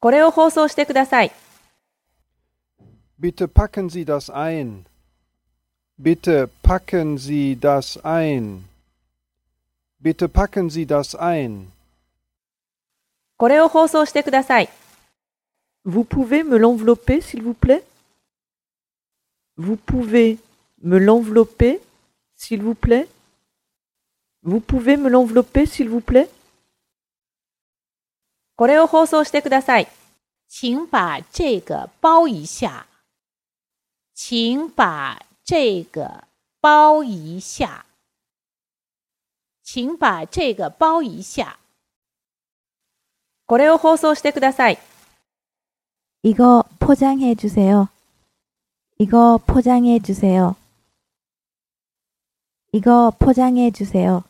これを放送してください。 Bitte packen Sie das ein. Bitte packen Sie das ein. Bitte packen Sie das ein. これを放送してください。 Vous pouvez me l'envelopper, s'il vous plaît Vous pouvez me l'envelopper, s'il vous plaît Vous pouvez me l'envelopper, s'il vous plaît これを放送してください。请把这个包一下。请把这个包一下。请把这个包一下。これを放送してください。 이거 포장해 주세요. 이거 포장해 주세요. 이거 포장해 주세요.